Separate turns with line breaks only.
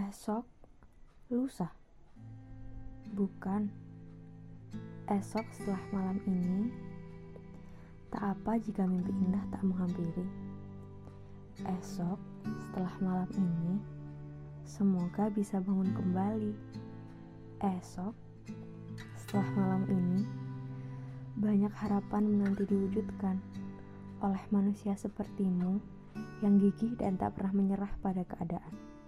Esok, lusa. Bukan. Esok setelah malam ini, tak apa jika mimpi indah tak menghampiri. Esok setelah malam ini, semoga bisa bangun kembali. Esok setelah malam ini, banyak harapan menanti diwujudkan oleh manusia sepertimu yang gigih dan tak pernah menyerah pada keadaan.